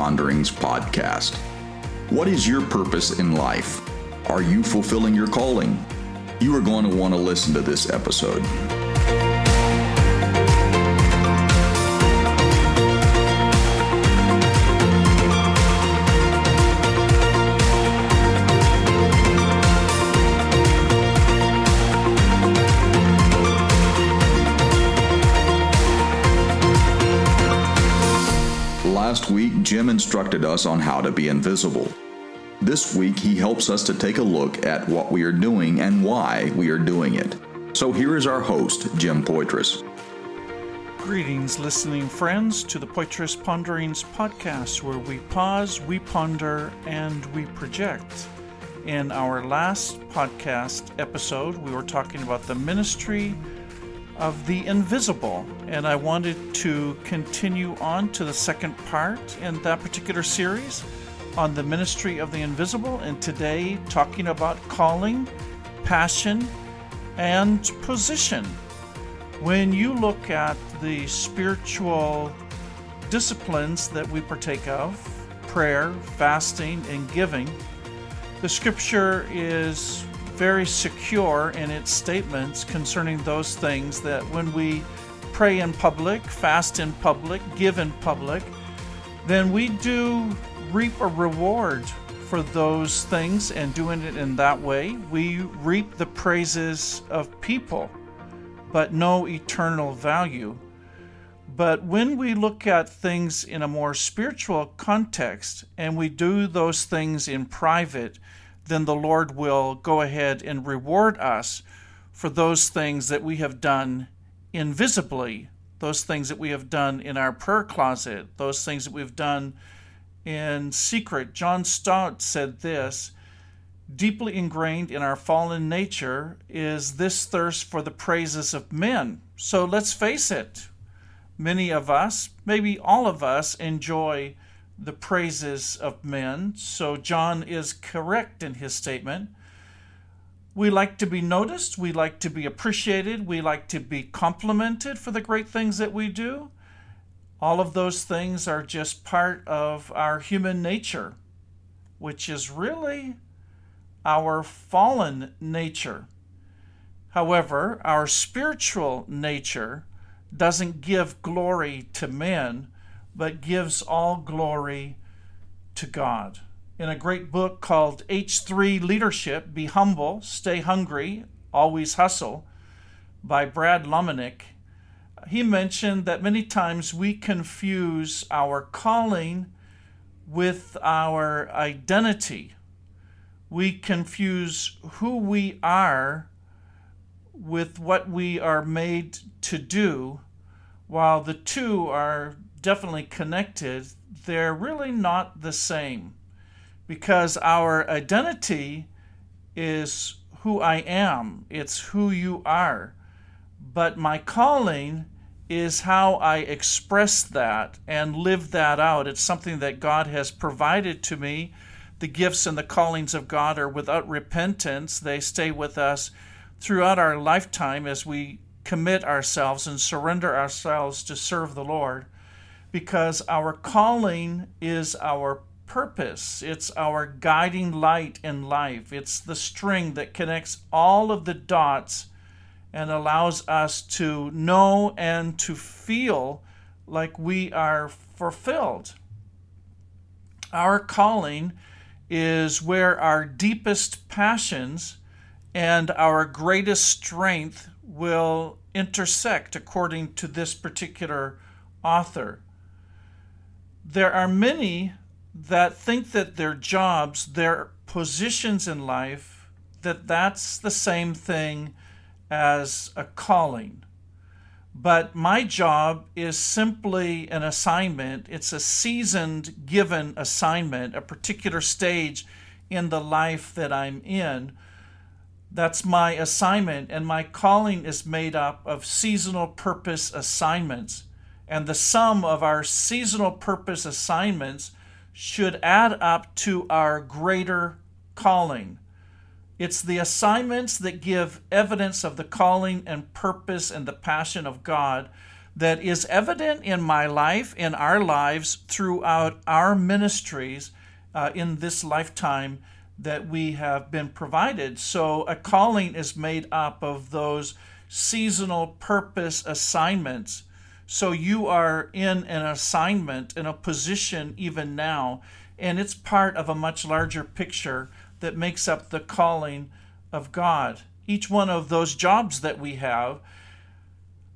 Ponderings podcast. What is your purpose in life? Are you fulfilling your calling? You are going to want to listen to this episode. Last week, Jim instructed us on how to be invisible. This week, he helps us to take a look at what we are doing and why we are doing it. So here is our host, Jim Poitras. Greetings, listening friends, to the Poitras Ponderings podcast, where we pause, we ponder, and we project. In our last podcast episode, we were talking about the ministry of the invisible, and I wanted to continue on to the second part in that particular series on the ministry of the invisible, and today talking about calling, passion, and position. When you look at the spiritual disciplines that we partake of prayer, fasting, and giving the scripture is very secure in its statements concerning those things that when we pray in public, fast in public, give in public, then we do reap a reward for those things and doing it in that way. We reap the praises of people, but no eternal value. But when we look at things in a more spiritual context and we do those things in private, then the Lord will go ahead and reward us for those things that we have done invisibly, those things that we have done in our prayer closet, those things that we've done in secret. John Stott said this deeply ingrained in our fallen nature is this thirst for the praises of men. So let's face it, many of us, maybe all of us, enjoy the praises of men. So John is correct in his statement. We like to be noticed, we like to be appreciated, we like to be complimented for the great things that we do. All of those things are just part of our human nature, which is really our fallen nature. However, our spiritual nature doesn't give glory to men, but gives all glory to God. In a great book called H3 Leadership Be Humble, Stay Hungry, Always Hustle by Brad Lomenick, he mentioned that many times we confuse our calling with our identity. We confuse who we are with what we are made to do, while the two are definitely connected, they're really not the same because our identity is who I am, it's who you are. But my calling is how I express that and live that out. It's something that God has provided to me. The gifts and the callings of God are without repentance, they stay with us throughout our lifetime as we commit ourselves and surrender ourselves to serve the Lord because our calling is our purpose. It's our guiding light in life. It's the string that connects all of the dots and allows us to know and to feel like we are fulfilled. Our calling is where our deepest passions and our greatest strength will intersect, according to this particular author there are many that think that their jobs, their positions in life, that that's the same thing as a calling. But my job is simply an assignment. It's a seasoned given assignment, a particular stage in the life that I'm in. That's my assignment, and my calling is made up of seasonal purpose assignments and the sum of our seasonal purpose assignments should add up to our greater calling. It's the assignments that give evidence of the calling and purpose and the passion of God that is evident in my life, in our lives, throughout our ministries uh, in this lifetime that we have been provided. So a calling is made up of those seasonal purpose assignments. So you are in an assignment, in a position even now, and it's part of a much larger picture that makes up the calling of God. Each one of those jobs that we have,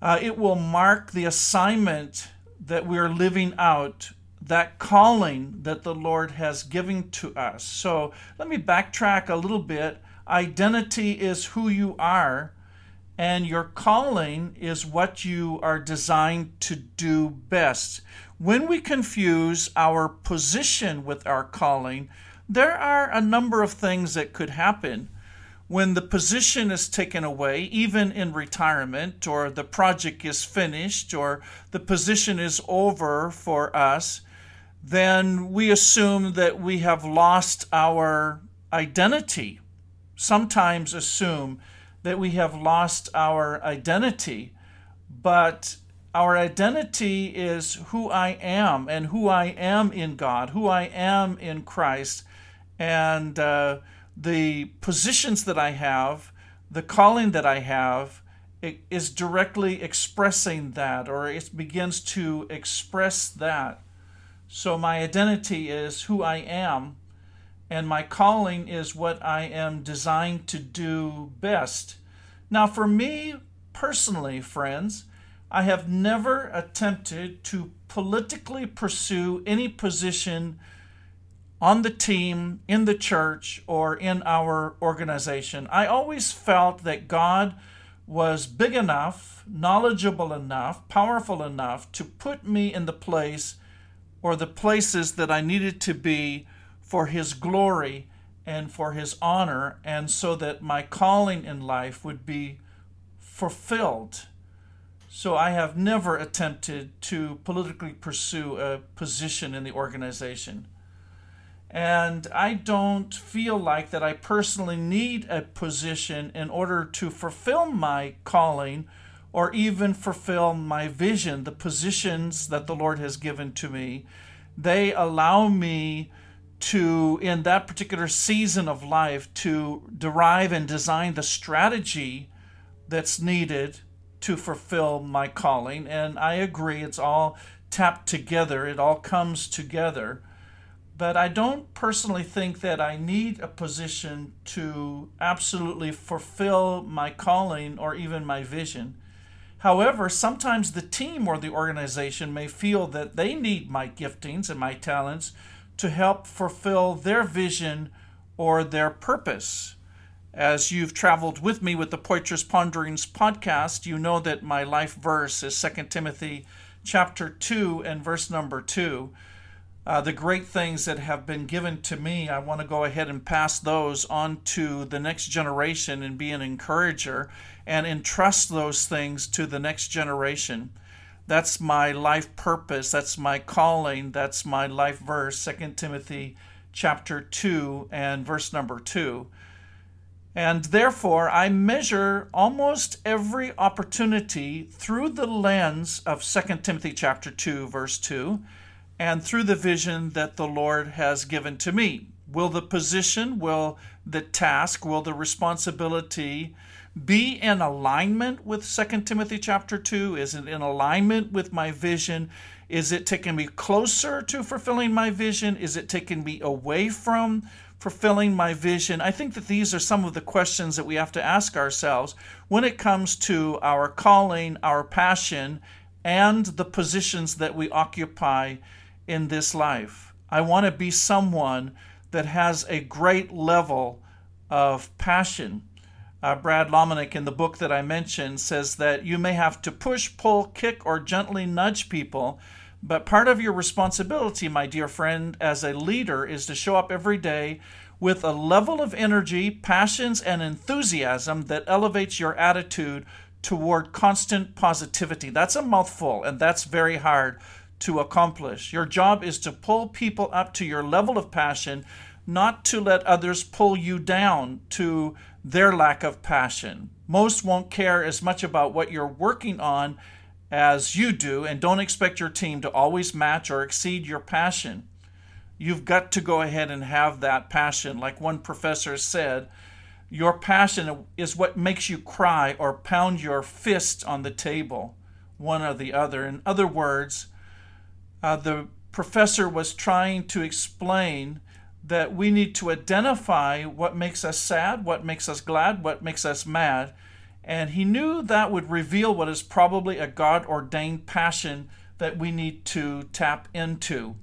uh, it will mark the assignment that we are living out that calling that the Lord has given to us. So let me backtrack a little bit. Identity is who you are, and your calling is what you are designed to do best. When we confuse our position with our calling, there are a number of things that could happen. When the position is taken away, even in retirement, or the project is finished, or the position is over for us, then we assume that we have lost our identity. Sometimes assume that we have lost our identity, but our identity is who I am and who I am in God, who I am in Christ, and uh, the positions that I have, the calling that I have, is directly expressing that, or it begins to express that. So my identity is who I am, and my calling is what I am designed to do best. Now, for me personally, friends, I have never attempted to politically pursue any position on the team, in the church, or in our organization. I always felt that God was big enough, knowledgeable enough, powerful enough to put me in the place or the places that I needed to be for His glory and for His honor, and so that my calling in life would be fulfilled. So I have never attempted to politically pursue a position in the organization. And I don't feel like that I personally need a position in order to fulfill my calling or even fulfill my vision, the positions that the Lord has given to me. They allow me to, in that particular season of life, to derive and design the strategy that's needed to fulfill my calling. And I agree, it's all tapped together, it all comes together. But I don't personally think that I need a position to absolutely fulfill my calling or even my vision. However, sometimes the team or the organization may feel that they need my giftings and my talents to help fulfill their vision or their purpose. As you've traveled with me with the Poitras Ponderings podcast, you know that my life verse is 2 Timothy chapter 2 and verse number 2 uh, the great things that have been given to me, I want to go ahead and pass those on to the next generation and be an encourager and entrust those things to the next generation. That's my life purpose. That's my calling. That's my life verse, Second Timothy chapter 2 and verse number 2. And therefore, I measure almost every opportunity through the lens of Second Timothy chapter 2 verse 2 and through the vision that the Lord has given to me. Will the position, will the task, will the responsibility be in alignment with 2 Timothy chapter 2? Is it in alignment with my vision? Is it taking me closer to fulfilling my vision? Is it taking me away from fulfilling my vision? I think that these are some of the questions that we have to ask ourselves when it comes to our calling, our passion, and the positions that we occupy in this life. I want to be someone that has a great level of passion. Uh, Brad Lomenick, in the book that I mentioned, says that you may have to push, pull, kick, or gently nudge people, but part of your responsibility, my dear friend, as a leader is to show up every day with a level of energy, passions, and enthusiasm that elevates your attitude toward constant positivity. That's a mouthful, and that's very hard to accomplish. Your job is to pull people up to your level of passion, not to let others pull you down to their lack of passion. Most won't care as much about what you're working on as you do, and don't expect your team to always match or exceed your passion. You've got to go ahead and have that passion. Like one professor said, your passion is what makes you cry or pound your fist on the table, one or the other. In other words, uh, the professor was trying to explain that we need to identify what makes us sad, what makes us glad, what makes us mad. And he knew that would reveal what is probably a God ordained passion that we need to tap into.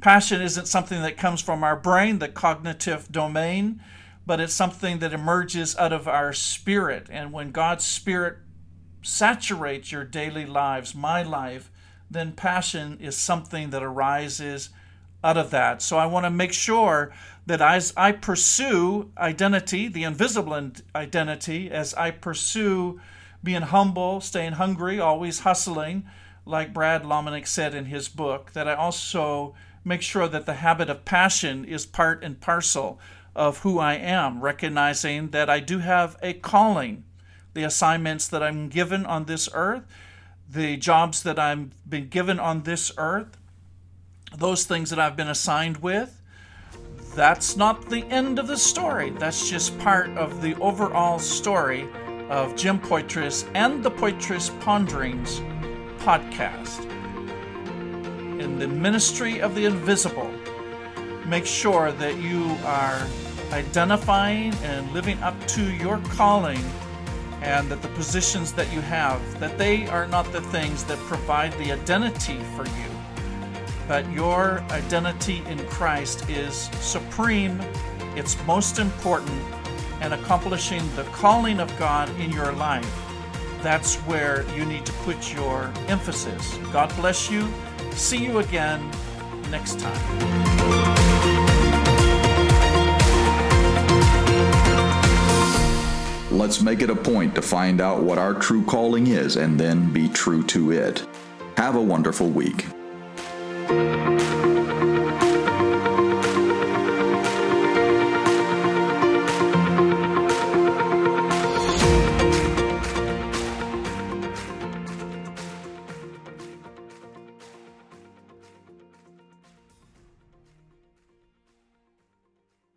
Passion isn't something that comes from our brain, the cognitive domain, but it's something that emerges out of our spirit. And when God's spirit saturates your daily lives, my life, then passion is something that arises out of that. So I want to make sure that as I pursue identity, the invisible identity, as I pursue being humble, staying hungry, always hustling, like Brad Lomenick said in his book, that I also make sure that the habit of passion is part and parcel of who I am, recognizing that I do have a calling, the assignments that I'm given on this earth, the jobs that I've been given on this earth, those things that I've been assigned with. That's not the end of the story. That's just part of the overall story of Jim Poitras and the Poitras Ponderings podcast. In the ministry of the invisible, make sure that you are identifying and living up to your calling and that the positions that you have that they are not the things that provide the identity for you but your identity in Christ is supreme it's most important and accomplishing the calling of God in your life that's where you need to put your emphasis god bless you see you again next time Let's make it a point to find out what our true calling is and then be true to it. Have a wonderful week. Thank you.